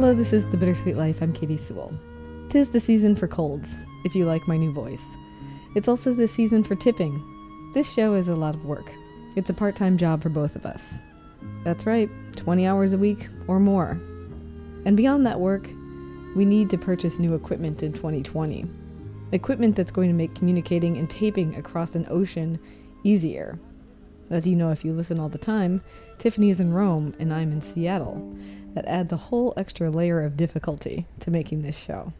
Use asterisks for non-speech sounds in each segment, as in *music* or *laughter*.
Hello, this is The Bittersweet Life. I'm Katy Sewall. Tis the season for colds, if you like my new voice. It's also the season for tipping. This show is a lot of work. It's a part time job for both of us. That's right, 20 hours a week or more. And beyond that work, we need to purchase new equipment in 2020. Equipment that's going to make communicating and taping across an ocean easier. As you know, if you listen all the time, Tiffany is in Rome and I'm in Seattle. That adds a whole extra layer of difficulty to making this show.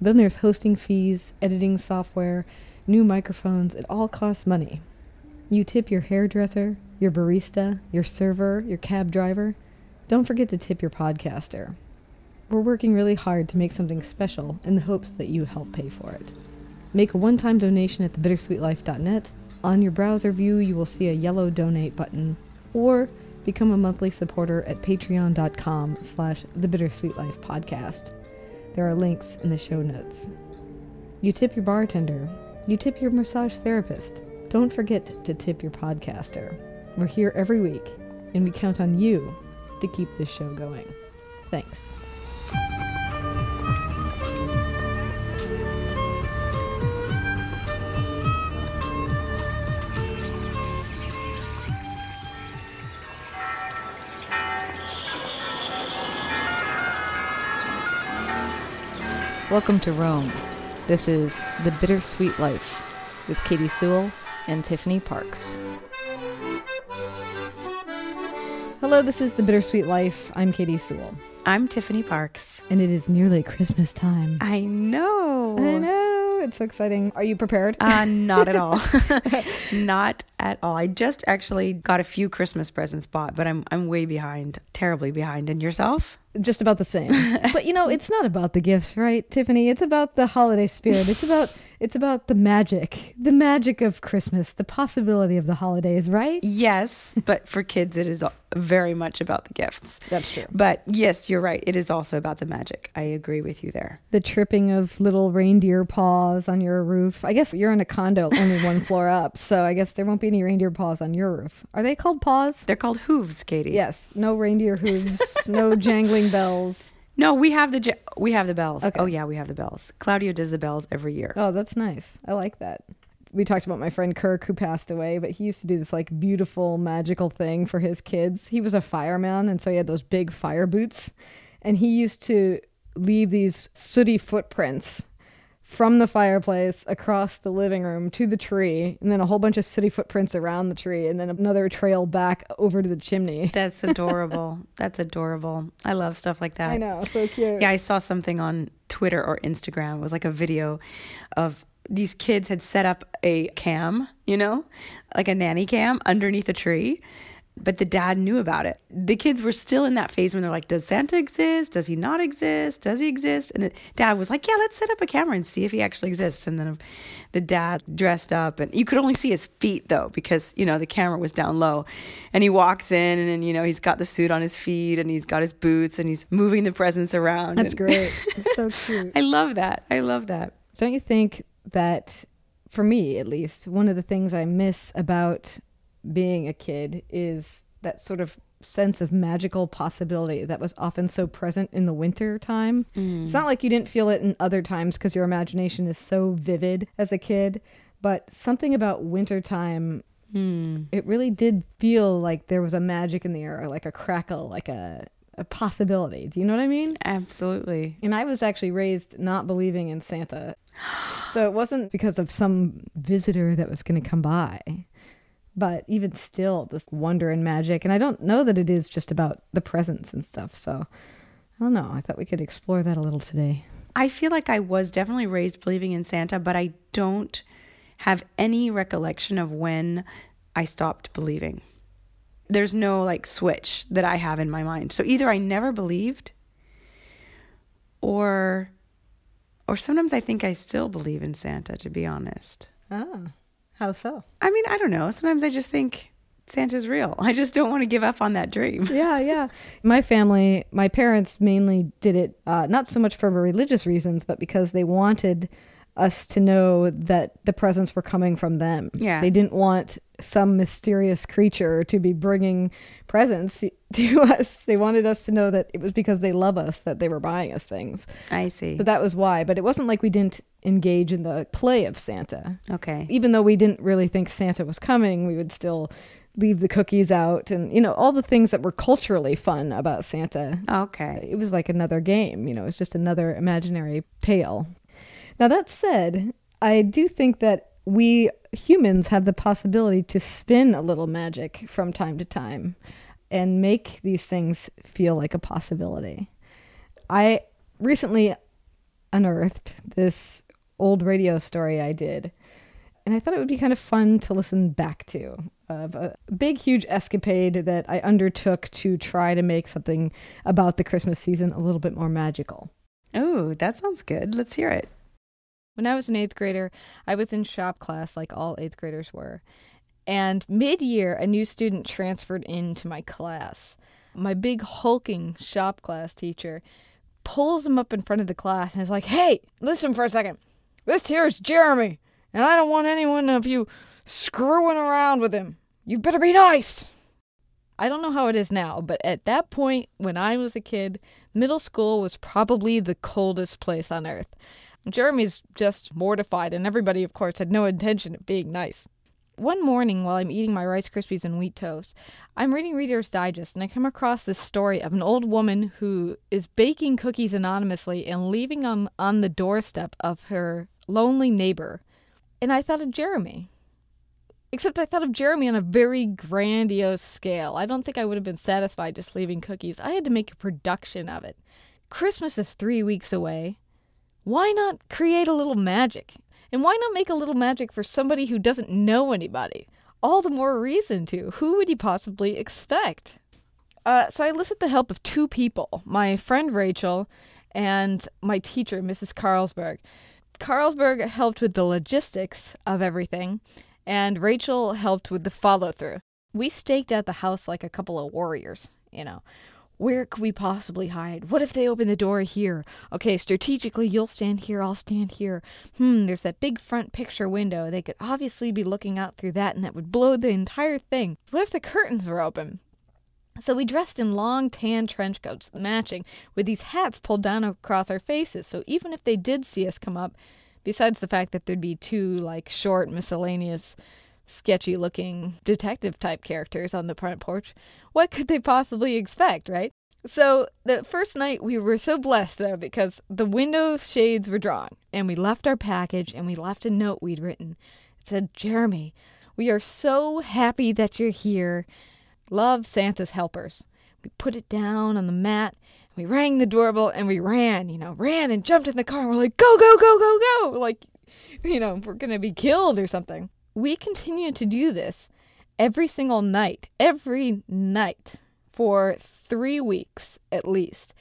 Then there's hosting fees, editing software, new microphones. It all costs money. You tip your hairdresser, your barista, your server, your cab driver. Don't forget to tip your podcaster. We're working really hard to make something special in the hopes that you help pay for it. Make a one-time donation at thebittersweetlife.net. On your browser view, you will see a yellow donate button, or become a monthly supporter at patreon.com slash thebittersweetlifepodcast. There are links in the show notes. You tip your bartender. You tip your massage therapist. Don't forget to tip your podcaster. We're here every week, and we count on you to keep this show going. Thanks. Welcome to Rome. This is The Bittersweet Life with Katy Sewall and Tiffany Parks. Hello, this is The Bittersweet Life. I'm Katy Sewall. I'm Tiffany Parks. And it is nearly Christmas time. I know. I know. It's so exciting. Are you prepared? Uh, not at all. *laughs* *laughs* not at all. I just actually got a few Christmas presents bought, but I'm I'm way behind, terribly behind. And yourself? Just about the same. *laughs* but you know, it's not about the gifts, right, Tiffany? It's about the holiday spirit. It's about it's about the magic, the magic of Christmas, the possibility of the holidays, right? Yes, but for kids, it is very much about the gifts. That's true. But yes, you're right. It is also about the magic. I agree with you there. The tripping of little reindeer paws on your roof. I guess you're in a condo only one floor up, so I guess there won't be any reindeer paws on your roof. Are they called paws? They're called hooves, Katy. Yes, no reindeer hooves, no jangling bells. No, we have the we have the bells. Okay. Oh yeah, we have the bells. Claudio does the bells every year. Oh, that's nice. I like that. We talked about my friend Kirk who passed away, but he used to do this like beautiful magical thing for his kids. He was a fireman and so he had those big fire boots and he used to leave these sooty footprints from the fireplace across the living room to the tree, and then a whole bunch of city footprints around the tree, and then another trail back over to the chimney. *laughs* That's adorable. That's adorable. I love stuff like that. I know, so cute. Yeah, I saw something on Twitter or Instagram. It was like a video of these kids had set up a cam, you know, like a nanny cam underneath a tree but the dad knew about it. The kids were still in that phase when they're like, Does Santa exist? Does he not exist? Does he exist? And the dad was like, Yeah, let's set up a camera and see if he actually exists. And then the dad dressed up, and you could only see his feet though, because, you know, the camera was down low. And he walks in, and, you know, he's got the suit on his feet, and he's got his boots, and he's moving the presents around. That's great. *laughs* It's so cute. I love that. I love that. Don't you think that, for me at least, one of the things I miss about being a kid is that sort of sense of magical possibility that was often so present in the winter time. Mm. It's not like you didn't feel it in other times because your imagination is so vivid as a kid, but something about winter time mm. it really did feel like there was a magic in the air, like a crackle, like a a possibility. Do you know what I mean? Absolutely. And I was actually raised not believing in Santa. So it wasn't because of some visitor that was going to come by. But even still, this wonder and magic. And I don't know that it is just about the presents and stuff. So I don't know. I thought we could explore that a little today. I feel like I was definitely raised believing in Santa, but I don't have any recollection of when I stopped believing. There's no like switch that I have in my mind. So either I never believed or or sometimes I think I still believe in Santa to be honest. Ah. How so? I mean, I don't know. Sometimes I just think Santa's real. *laughs* I just don't want to give up on that dream. *laughs* Yeah, yeah. My family, my parents mainly did it uh, not so much for religious reasons, but because they wanted us to know that the presents were coming from them. Yeah. They didn't want some mysterious creature to be bringing presents *laughs* to us. They wanted us to know that it was because they love us that they were buying us things. I see. So that was why. But it wasn't like we didn't engage in the play of Santa. Okay. Even though we didn't really think Santa was coming, we would still leave the cookies out and, you know, all the things that were culturally fun about Santa. Okay. It was like another game, you know, it's just another imaginary tale. Now, that said, I do think that we humans have the possibility to spin a little magic from time to time and make these things feel like a possibility. I recently unearthed this old radio story I did, and I thought it would be kind of fun to listen back to of a big, huge escapade that I undertook to try to make something about the Christmas season a little bit more magical. Oh, that sounds good. Let's hear it. When I was an eighth grader, I was in shop class like all eighth graders were. And mid year, a new student transferred into my class. My big hulking shop class teacher pulls him up in front of the class and is like, Hey, listen for a second. This here's Jeremy, and I don't want anyone of you screwing around with him. You better be nice. I don't know how it is now, but at that point, when I was a kid, middle school was probably the coldest place on earth. Jeremy's just mortified, and everybody, of course, had no intention of being nice. One morning, while I'm eating my Rice Krispies and wheat toast, I'm reading Reader's Digest and I come across this story of an old woman who is baking cookies anonymously and leaving them on the doorstep of her lonely neighbor. And I thought of Jeremy. Except I thought of Jeremy on a very grandiose scale. I don't think I would have been satisfied just leaving cookies. I had to make a production of it. Christmas is three weeks away why not create a little magic? And why not make a little magic for somebody who doesn't know anybody? All the more reason to. Who would you possibly expect? Uh, so I enlisted the help of two people my friend Rachel and my teacher, Mrs. Carlsberg. Carlsberg helped with the logistics of everything, and Rachel helped with the follow through. We staked out the house like a couple of warriors, you know. Where could we possibly hide? What if they open the door here? Okay, strategically, you'll stand here, I'll stand here. Hmm, there's that big front picture window. They could obviously be looking out through that, and that would blow the entire thing. What if the curtains were open? So we dressed in long tan trench coats, matching, with these hats pulled down across our faces. So even if they did see us come up, besides the fact that there'd be two, like, short, miscellaneous sketchy looking detective type characters on the front porch. What could they possibly expect, right? So the first night we were so blessed though because the window shades were drawn and we left our package and we left a note we'd written. It said, Jeremy, we are so happy that you're here. Love Santa's helpers. We put it down on the mat. We rang the doorbell and we ran, you know, ran and jumped in the car and we're like, go, go, go, go, go. Like, you know, we're to be killed or something we continued to do this every single night, every night for three weeks at least.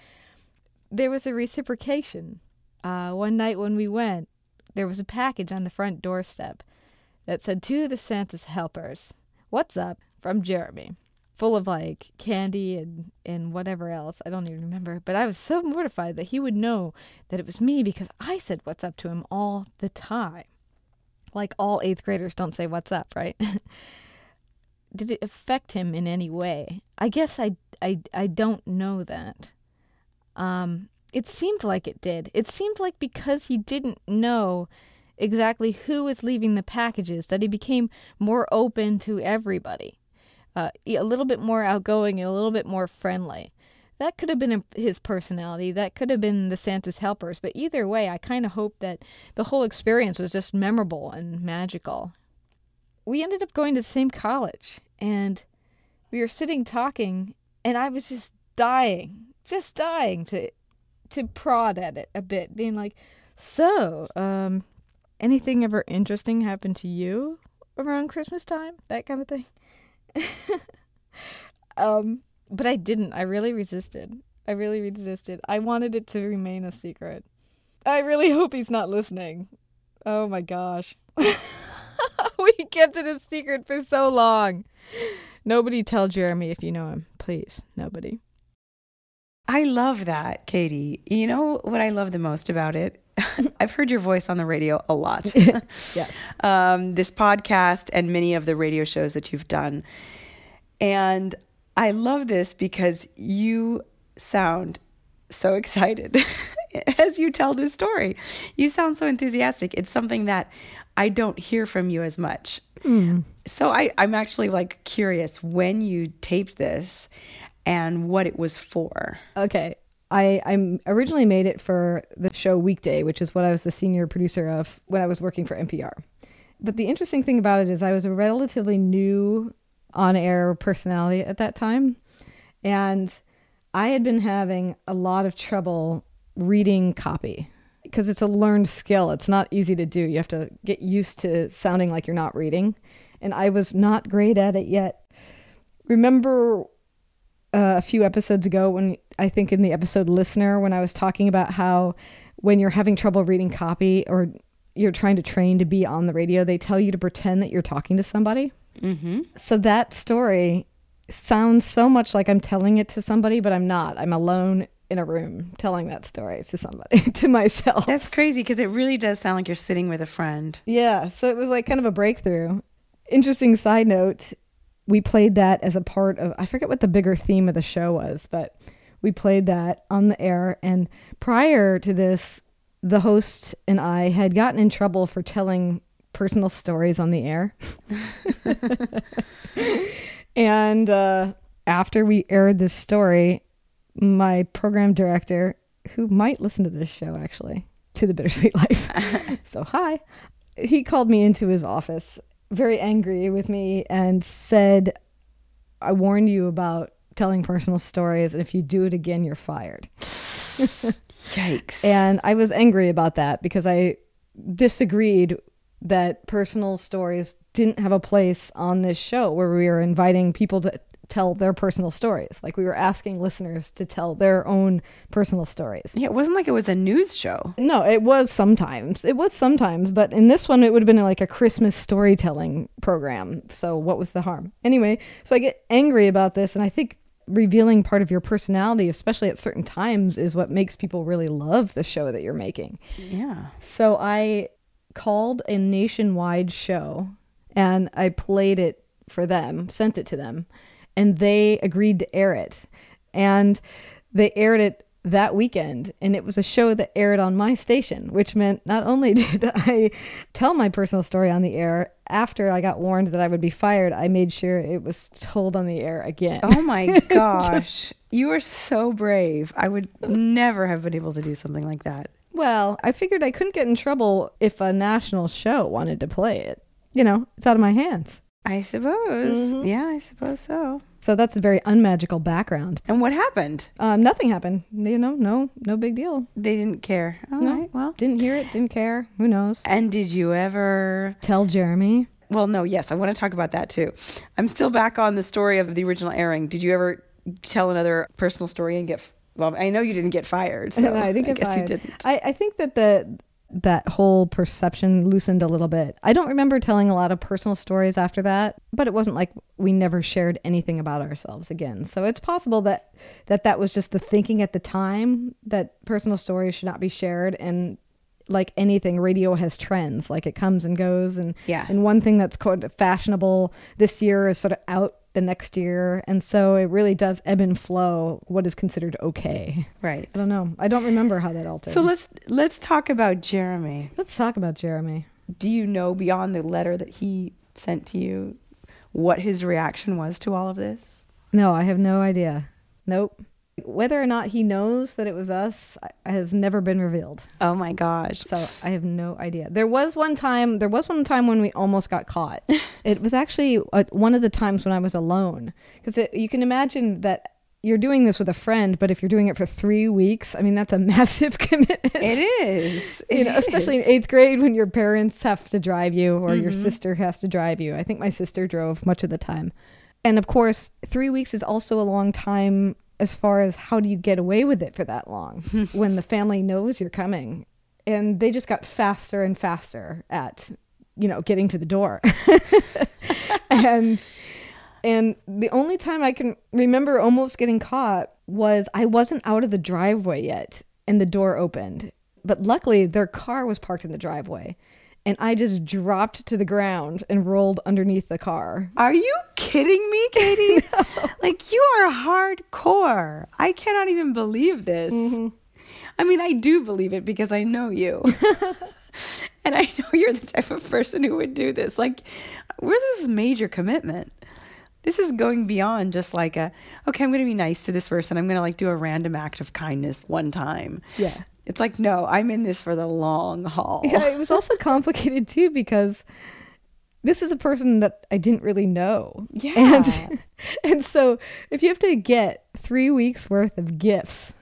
There was a reciprocation. Uh, one night when we went, there was a package on the front doorstep that said, To the Santa's helpers, what's up from Jeremy? Full of like candy and, and whatever else. I don't even remember. But I was so mortified that he would know that it was me because I said what's up to him all the time like all eighth graders don't say what's up, right? *laughs* Did it affect him in any way? I guess I, I, I don't know that. Um, it seemed like it did. It seemed like because he didn't know exactly who was leaving the packages that he became more open to everybody, uh, a little bit more outgoing and a little bit more friendly that could have been his personality. That could have been the Santa's helpers. But either way, I kind of hope that the whole experience was just memorable and magical. We ended up going to the same college, and we were sitting talking, and I was just dying, just dying to to prod at it a bit, being like, "So, um, anything ever interesting happen to you around Christmas time? That kind of thing." *laughs* um but I didn't. I really resisted. I really resisted. I wanted it to remain a secret. I really *laughs* hope he's not listening. Oh my gosh. *laughs* we kept it a secret for so long. Nobody tell Jeremy if you know him. Please, nobody. I love that, Katy. You know what I love the most about it? *laughs* I've heard your voice on the radio a lot. yes. Um, this podcast and many of the radio shows that you've done. And I love this because you sound so excited *laughs* as you tell this story. You sound so enthusiastic. It's something that I don't hear from you as much. Mm. So I, I'm actually like curious when you taped this and what it was for. Okay. I, I originally made it for the show Weekday, which is what I was the senior producer of when I was working for NPR. But the interesting thing about it is I was a relatively new on air personality at that time. And I had been having a lot of trouble reading copy because it's a learned skill. It's not easy to do. You have to get used to sounding like you're not reading. And I was not great at it yet. Remember uh, a few episodes ago when I think in the episode Listener, when I was talking about how when you're having trouble reading copy or you're trying to train to be on the radio, they tell you to pretend that you're talking to somebody. Mm-hmm. So that story sounds so much like I'm telling it to somebody, but I'm not. I'm alone in a room telling that story to somebody, *laughs* to myself. That's crazy because it really does sound like you're sitting with a friend. Yeah. So it was like kind of a breakthrough. Interesting side note we played that as a part of, I forget what the bigger theme of the show was, but we played that on the air. And prior to this, the host and I had gotten in trouble for telling personal stories on the air. *laughs* and uh, after we aired this story, my program director, who might listen to this show actually, to the Bittersweet Life, *laughs* so hi, he called me into his office, very angry with me, and said, I warned you about telling personal stories, and if you do it again, you're fired. *laughs* Yikes. And I was angry about that because I disagreed that personal stories didn't have a place on this show where we were inviting people to tell their personal stories. Like we were asking listeners to tell their own personal stories. Yeah, it wasn't like it was a news show. No, it was sometimes. It was sometimes, but in this one, it would have been like a Christmas storytelling program. So what was the harm? Anyway, so I get angry about this, and I think revealing part of your personality, especially at certain times, is what makes people really love the show that you're making. Yeah. So I called a nationwide show and I played it for them, sent it to them, and they agreed to air it. And they aired it that weekend and it was a show that aired on my station which meant not only *laughs* did i tell my personal story on the air after i got warned that i would be fired i made sure it was told on the air again. Oh my *laughs* gosh. Just, you are so brave. I would never have been able to do something like that well i figured i couldn't get in trouble if a national show wanted to play it you know it's out of my hands I suppose. Mm-hmm. Yeah, I suppose so. So that's a very unmagical background. And what happened? Um, nothing happened. You know, no, no big deal. They didn't care. All no, right, well, didn't hear it, didn't care. Who knows? And did you ever tell Jeremy? Well, no. Yes, I want to talk about that too. I'm still back on the story of the original airing. Did you ever tell another personal story and get? Well, I know you didn't get fired. So *laughs* no, I didn't get I guess fired. You didn't. I, I think that the that whole perception loosened a little bit. I don't remember telling a lot of personal stories after that, but it wasn't like we never shared anything about ourselves again. So it's possible that that that was just the thinking at the time that personal stories should not be shared and like anything radio has trends like it comes and goes and yeah and one thing that's quite fashionable this year is sort of out the next year. And so it really does ebb and flow what is considered okay. Right. I don't know. I don't remember how that altered. So let's let's talk about jeremy. Let's talk about jeremy. Do you know beyond the letter that he sent to you what his reaction was to all of this? No i have no idea. Nope whether or not he knows that it was us has never been revealed. Oh my gosh. So I have no idea. There was one time, there was one time when we almost got caught. *laughs* it was actually a, one of the times when I was alone. Because you can imagine that you're doing this with a friend, but if you're doing it for three weeks, I mean, that's a *laughs* massive commitment. It is. *laughs* It you know, is. especially in eighth grade when your parents have to drive you or mm-hmm. your sister has to drive you. I think my sister drove much of the time. And of course, three weeks is also a long time as far as how do you get away with it for that long *laughs* when the family knows you're coming? And they just got faster and faster at you know getting to the door. *laughs* And and the only time i can remember almost getting caught was i wasn't out of the driveway yet and the door opened. But luckily their car was parked in the driveway. And I just dropped to the ground and rolled underneath the car. Are you kidding me, Katy? *laughs* no. Like, you are hardcore. I cannot even believe this. Mm-hmm. I mean, I do believe it because I know you. *laughs* and I know you're the type of person who would do this. Like, where's this major commitment? This is going beyond just like a, okay, I'm going to be nice to this person. I'm going to like do a random act of kindness one time. Yeah. It's like, no, I'm in this for the long haul. Yeah, it was also *laughs* complicated too because this is a person that I didn't really know. Yeah. And, *laughs* and so if you have to get three weeks worth of gifts,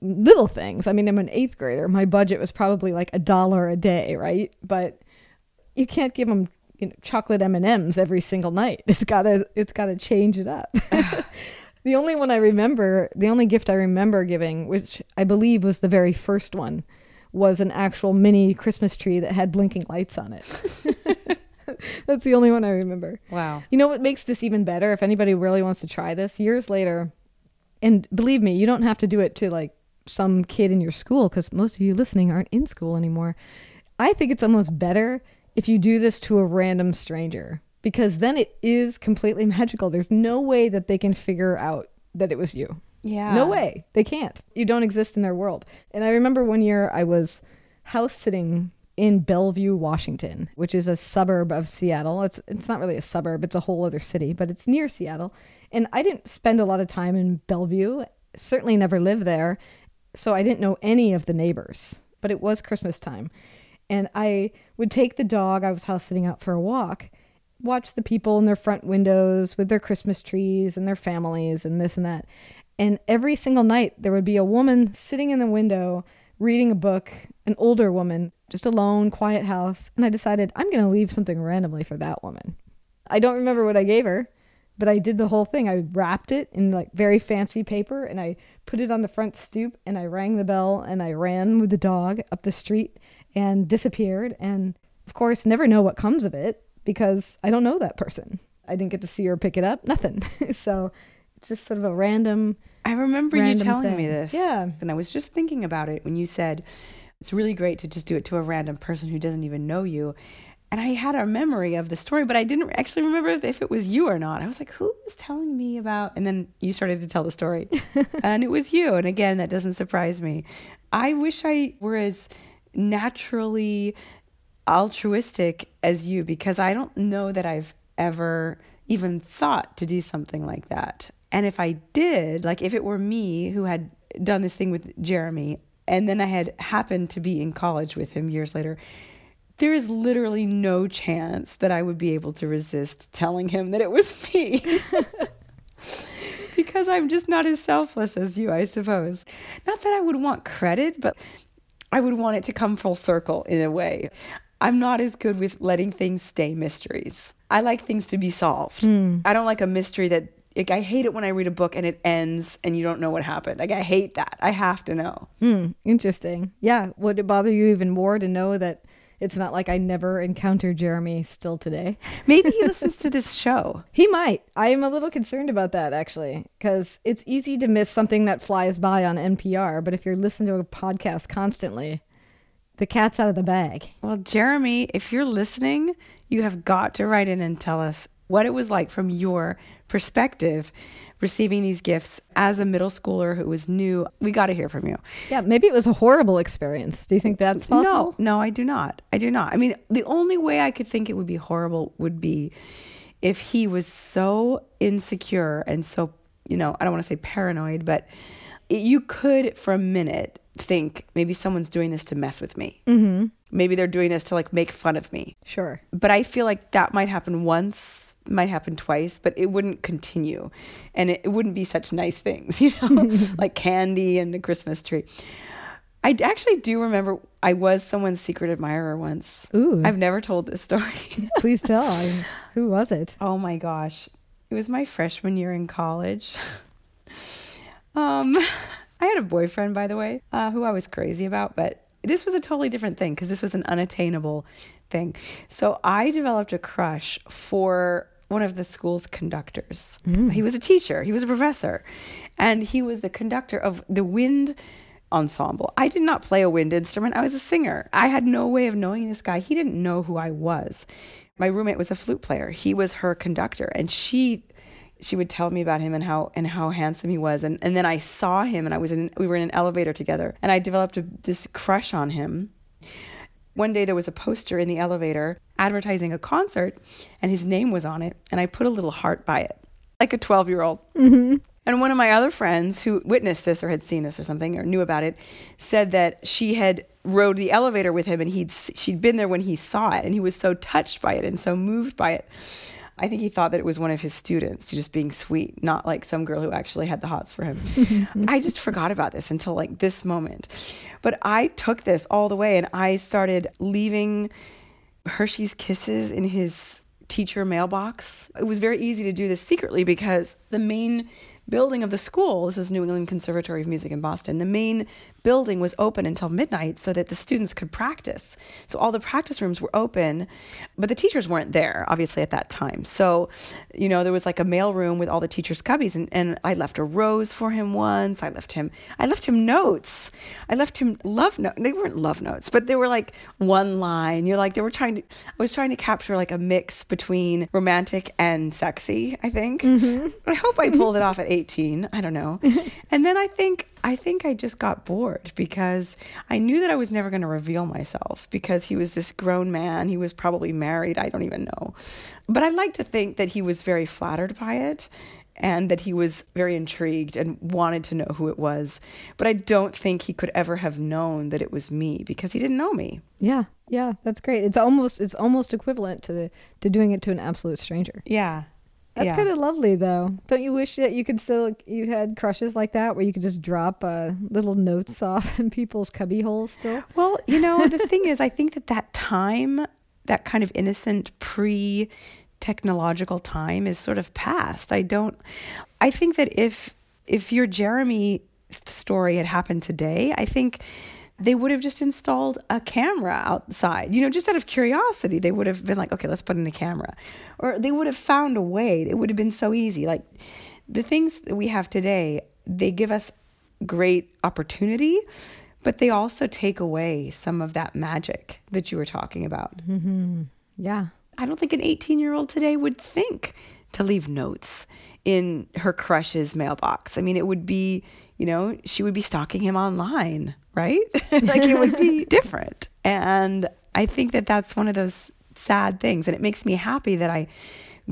little things. I mean, I'm an eighth grader. My budget was probably like a dollar a day, right? But you can't give them you know, chocolate M and M's every single night. *laughs* It's gotta it's gotta change it up. The only one I remember, the only gift I remember giving, which I believe was the very first one, was an actual mini Christmas tree that had blinking lights on it. *laughs* That's the only one I remember. Wow. You know what makes this even better? If anybody really wants to try this, years later, and believe me, you don't have to do it to like some kid in your school because most of you listening aren't in school anymore. I think it's almost better if you do this to a random stranger because then it is completely *laughs* magical. There's no way that they can figure out that it was you. Yeah. No way. They can't. You don't exist in their world. And I remember one year I was house sitting in Bellevue, Washington, which is a suburb of Seattle. It's it's not really a suburb, it's a whole other city, but it's near Seattle. And I didn't spend a lot of time in Bellevue. Certainly never lived there. So I didn't know any of the neighbors. But it was Christmas time. And I would take the dog, I was house sitting out for a walk, watch the people in their front windows with their Christmas trees and their families and this and that. And every single night, there would be a woman sitting in the window reading a book, an older woman, just alone, quiet house. And I decided I'm going to leave something randomly for that woman. I don't remember what I gave her, but I did the whole thing. I wrapped it in like very fancy paper and I put it on the front stoop and I rang the bell and I ran with the dog up the street and disappeared. And of course, never know what comes of it because I don't know that person. I didn't get to see her pick it up, nothing. *laughs* so it's just sort of a random. I remember you telling thing. me this. Yeah. And I was just thinking about it when you said it's really great to just do it to a random person who doesn't even know you. And I had a memory of the story, but I didn't actually remember if it was you or not. I was like, who was telling me about? And then you started to tell the story, *laughs* and it was you. And again, that doesn't surprise me. I wish I were as naturally altruistic as you because I don't know that I've ever even thought to do something like that. And if I did, like if it were me who had done this thing with Jeremy and then I had happened to be in college with him years later, there is literally no chance that I would be able to resist telling him that it was *laughs* me. because I'm just not as selfless as you, I suppose. Not that I would want credit, but I would want it to come full circle in a way. I'm not as good with letting things stay mysteries. I like things to be solved. Mm. I don't like a mystery that like I hate it when I read a book and it ends and you don't know what happened. Like I hate that. I have to know. Mm, interesting. Yeah. Would it bother you even more to know that it's not like I never encountered Jeremy still today? *laughs* Maybe he listens to this show. He might. I am a little concerned about that actually, because it's easy to miss something that flies by on NPR. But if you're listening to a podcast constantly, the cat's out of the bag. Well, Jeremy, if you're listening, you have got to write in and tell us what it was like from your perspective receiving these gifts as a middle schooler who was new. We got to hear from you. Yeah, maybe it was a horrible experience. Do you think that's possible? No, no, I do not. I do not. I mean, the only way I could think it would be horrible would be if he was so insecure and so, you know, I don't want to say paranoid, but you could for a minute think maybe someone's doing this to mess with me. Mm-hmm. Maybe they're doing this to like make fun of me. Sure. But I feel like that might happen once, might happen twice, but it wouldn't continue. And it, it wouldn't be such nice things, *laughs* you know, *laughs* like candy and a Christmas tree. I actually do remember I was someone's secret admirer once. Ooh. I've never told this story. *laughs* Please tell. I, who was it? Oh my gosh. It was my freshman year in college. um I had a boyfriend, by the way, uh, who I was crazy about, but this was a totally different thing because this was an unattainable thing. So I developed a crush for one of the school's conductors. Mm. He was a teacher, he was a professor, and he was the conductor of the wind ensemble. I did not play a wind instrument. I was a singer. I had no way of knowing this guy. He didn't know who I was. My roommate was a flute player. He was her conductor and she she would tell me about him and how and how handsome he was and and then I saw him and I was in we were in an elevator together and I developed a, this crush on him. One day there was a poster in the elevator advertising a concert and his name was on it and I put a little heart by it like a 12-year-old. Mm-hmm. And one of my other friends who witnessed this or had seen this or something or knew about it said that she had rode the elevator with him and he'd she'd been there when he saw it and he was so touched by it and so moved by it. I think he thought that it was one of his students just being sweet, not like some girl who actually had the hots for him. *laughs* I just forgot about this until like this moment. But I took this all the way and I started leaving Hershey's kisses in his teacher mailbox. It was very easy to do this secretly because the main building of the school, this is New England Conservatory of Music in Boston, the main building was open until midnight so that the students could practice. So all the practice rooms were open, but the teachers weren't there, obviously, at that time. So, you know, there was like a mail room with all the teachers' cubbies, and, and I left a rose for him once. I left him, I left him notes. I left him love notes. They weren't love notes, but they were like one line. You're like, they were trying to, I was trying to capture like a mix between romantic and sexy, I think. Mm-hmm. I hope I pulled it off at 18. I don't know. *laughs* and then I think I think I just got bored because I knew that I was never going to reveal myself because he was this grown man. He was probably married. I don't even know. But I like to think that he was very flattered by it and that he was very intrigued and wanted to know who it was. But I don't think he could ever have known that it was me because he didn't know me. Yeah. Yeah, that's great. It's almost it's almost equivalent to the, to doing it to an absolute stranger. Yeah. That's Yeah. kind of lovely, though. Don't you wish that you could still you had crushes like that, where you could just drop uh, little notes *laughs* off in people's cubby holes still? Well, you know, the thing is, I *laughs* think that that time, that kind of innocent pre technological time is sort of past. I don't, I think that if, if your Jeremy story had happened today, I think they would have just installed a camera outside, you know, just out of curiosity. They would have been like, okay, let's put in a camera. Or they would have found a way. It would have been so easy. Like the things that we have today, they give us great opportunity, but they also take away some of that magic that you were talking about. Mm-hmm. Yeah. I don't think an 18 year old today would think to leave notes in her crush's mailbox. I mean, it would be, you know, she would be stalking him online, right? *laughs* like it would be *laughs* different. And I think that that's one of those sad things. And it makes me happy that I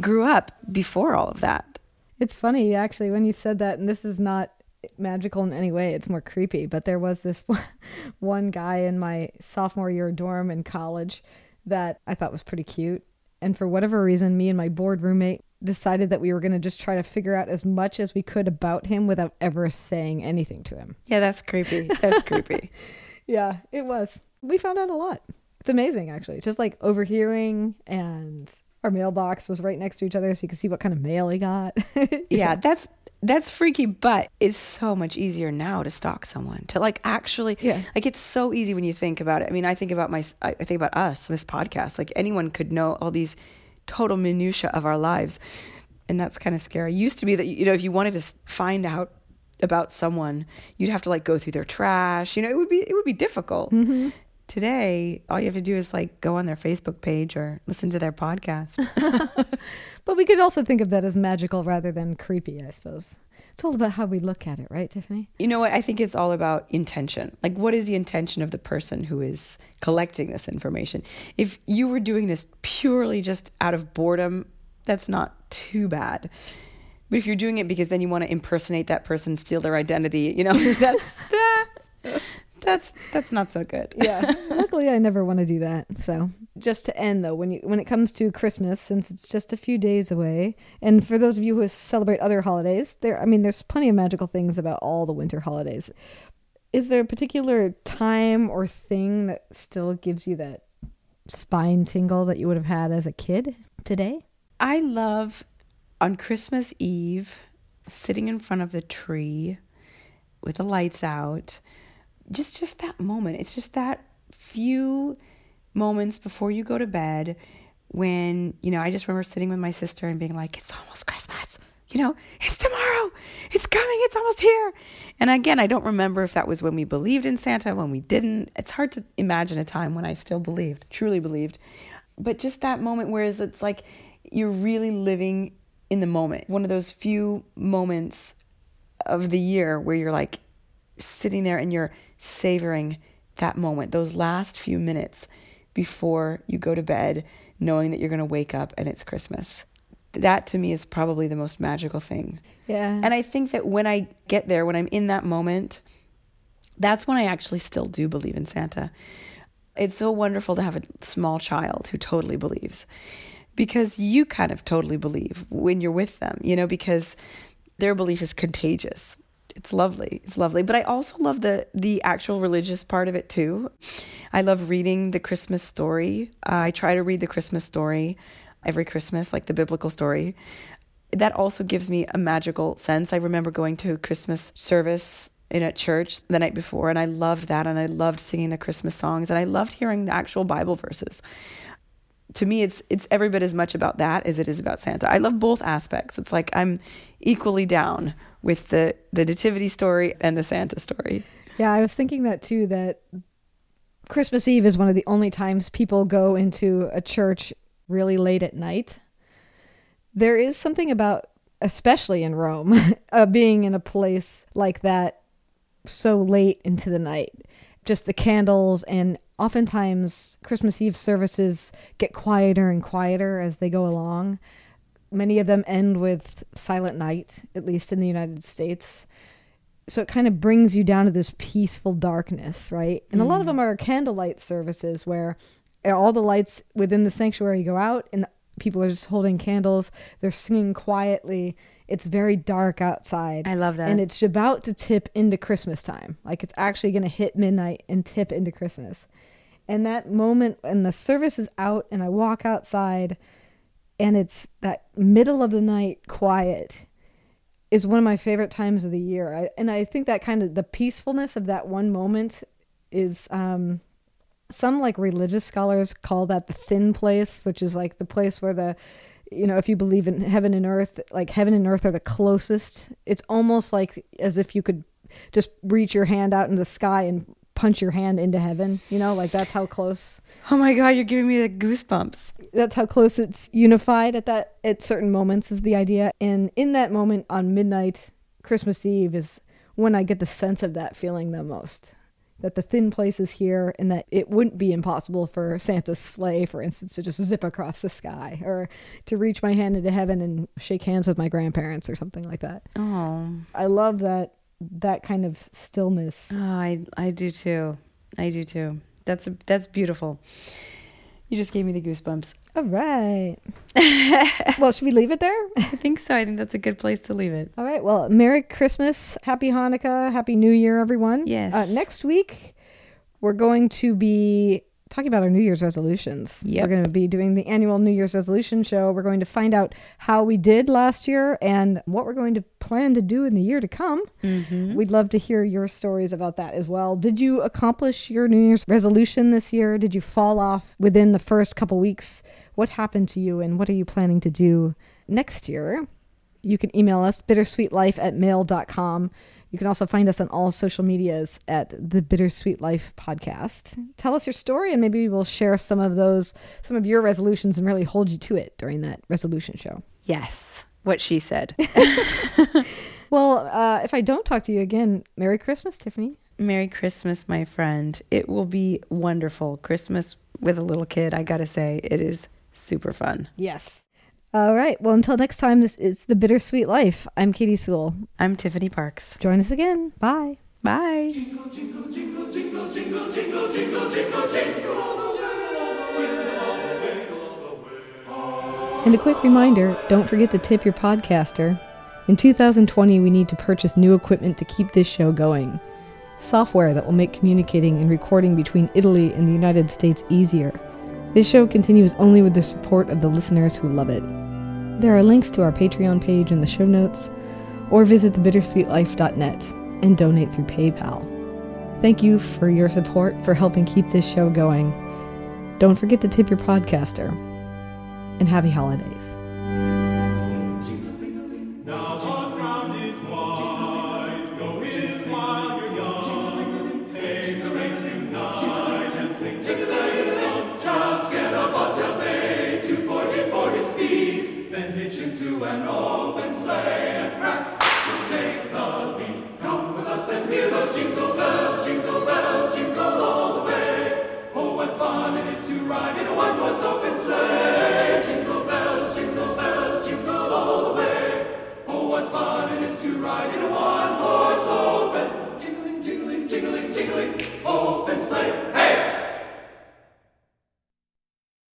grew up before all of that. It's funny actually when you said that, and this is not magical in any way. It's more creepy. But there was this *laughs* one guy in my sophomore year dorm in college that I thought was pretty cute. And for whatever reason, me and my board roommate decided that we were going to just try to figure out as much as we could about him without ever saying anything to him. Yeah, that's creepy. That's creepy. *laughs* Yeah, it was. We found out a lot. It's amazing, actually. Just like overhearing, and our mailbox was right next to each other, so you could see what kind of mail he got. *laughs* yeah, that's that's freaky, but it's so much easier now to stalk someone. To like actually, Yeah. like it's so easy when you think about it. I mean, I think about my, I think about us, this podcast. Like anyone could know all these total minutia of our lives, and that's kind of scary. It used to be that you know if you wanted to find out about someone, you'd have to like go through their trash. You know, it would be it would be difficult. Mm-hmm. Today, all you have to do is like go on their Facebook page or listen to their podcast. *laughs* but we could also think of that as magical rather than creepy, I suppose. It's all about how we look at it, right, Tiffany? You know what? I think it's all about intention. Like, what is the intention of the person who is collecting this information? If you were doing this purely just out of boredom, that's not too bad. But if you're doing it because then you want to impersonate that person, steal their identity, you know, *laughs* that's that. That's that's not so good. Yeah. *laughs* Luckily, I never want to do that. So, just to end though, when you when it comes to Christmas, since it's just a few days away, and for those of you who celebrate other holidays, there I mean, there's plenty of magical things about all the winter holidays. Is there a particular time or thing that still gives you that spine tingle that you would have had as a kid today? I love on Christmas Eve sitting in front of the tree with the lights out. Just just that moment. It's just that few moments before you go to bed when, you know, I just remember sitting with my sister and being like, "It's almost Christmas." you know, it's tomorrow, it's coming, it's almost here. And again, I don't remember if that was when we believed in Santa, when we didn't. It's hard to imagine a time when I still believed, truly believed. But just that moment, whereas it's like you're really living in the moment. One of those few moments of the year where you're like sitting there and you're savoring that moment, those last few minutes before you go to bed, knowing that you're going to wake up and it's Christmas. That to me is probably the most magical thing. Yeah. And I think that when I get there, when I'm in that moment, that's when I actually still do believe in Santa. It's so wonderful to have a small child who totally believes because you kind of totally believe when you're with them, you know, because their belief is contagious. It's lovely. It's lovely. But I also love the the actual religious part of it too. I love reading the Christmas story. Uh, I try to read the Christmas story every Christmas, like the biblical story. That also gives me a magical sense. I remember going to a Christmas service in a church the night before and I loved that and I loved singing the Christmas songs and I loved hearing the actual Bible verses to me it's it's every bit as much about that as it is about Santa. I love both aspects. It's like I'm equally down with the the nativity story and the Santa story. Yeah, I was thinking that too that Christmas Eve is one of the only times people go into a church really late at night. There is something about especially in Rome *laughs* uh, being in a place like that so late into the night. Just the candles and oftentimes Christmas Eve services get quieter and quieter as they go along. Many of them end with Silent Night, at least in the United States. So it kind of brings you down to this peaceful darkness, right? And mm. a lot of mm. them are candlelight services where all the lights within the sanctuary go out and people are just holding candles. They're singing quietly. It's very dark outside. I love that. And it's about to tip into Christmas time. Like it's actually going to hit midnight and tip into Christmas. And that moment and the service is out and I walk outside and it's that middle of the night quiet is one of my favorite times of the year. I, and I think that kind of the peacefulness of that one moment is um, some like religious scholars call that the thin place, which is like the place where the you know, if you believe in heaven and earth, like heaven and earth are the closest. It's almost like as if you could just reach your hand out in the sky and punch your hand into heaven. You know, like that's how close. Oh my God, you're giving me the goosebumps. That's how close it's unified at that at certain moments is the idea. And in that moment on midnight, Christmas Eve is when I get the sense of that feeling the most. That the thin place is here, and that it wouldn't be impossible for Santa's sleigh, for instance, to just zip across the sky, or to reach my hand into heaven and shake hands with my grandparents, or something like that. Oh, I love that that kind of stillness. Oh, I I do too. I do too. That's a, that's beautiful. You just gave me the goosebumps. All right. *laughs* well, should we leave it there? I think so. I think that's a good place to leave it. All right. Well, Merry Christmas, Happy Hanukkah, Happy New Year, everyone. Yes. Uh, next week, we're going to be talking about our New Year's resolutions. Yep. We're going to be doing the annual New Year's resolution show. We're going to find out how we did last year and what we're going to plan to do in the year to come. Mm-hmm. We'd love to hear your stories about that as well. Did you accomplish your New Year's resolution this year? Did you fall off within the first couple weeks? What happened to you and what are you planning to do next year? You can email us bittersweetlife at mail.com. You can also find us on all social medias at the Bittersweet Life Podcast. Tell us your story, and maybe we'll share some of those, some of your resolutions, and really hold you to it during that resolution show. Yes, what she said. *laughs* well, uh, if I don't talk to you again, Merry Christmas, Tiffany. Merry Christmas, my friend. It will be wonderful. Christmas with a little kid, I gotta say, it is super fun. Yes. All right. Well, until next time, this is The Bittersweet Life. I'm Katy Sewall. I'm Tiffany Parks. Join us again. Bye. Bye. And a quick reminder don't forget to tip your podcaster. In 2020, we need to purchase new equipment to keep this show going. Software that will make communicating and recording between Italy and the United States easier. This show continues only with the support of the listeners who love it. There are links to our Patreon page in the show notes, or visit thebittersweetlife.net and donate through PayPal. Thank you for your support for helping keep this show going. Don't forget to tip your podcaster. And happy holidays. one was open sleigh. Jingle bells, jingle bells, jingle all the way. Oh, what fun it is to ride in a one horse open. Jingling, jingling, jingling, jingling, open sleigh. Hey!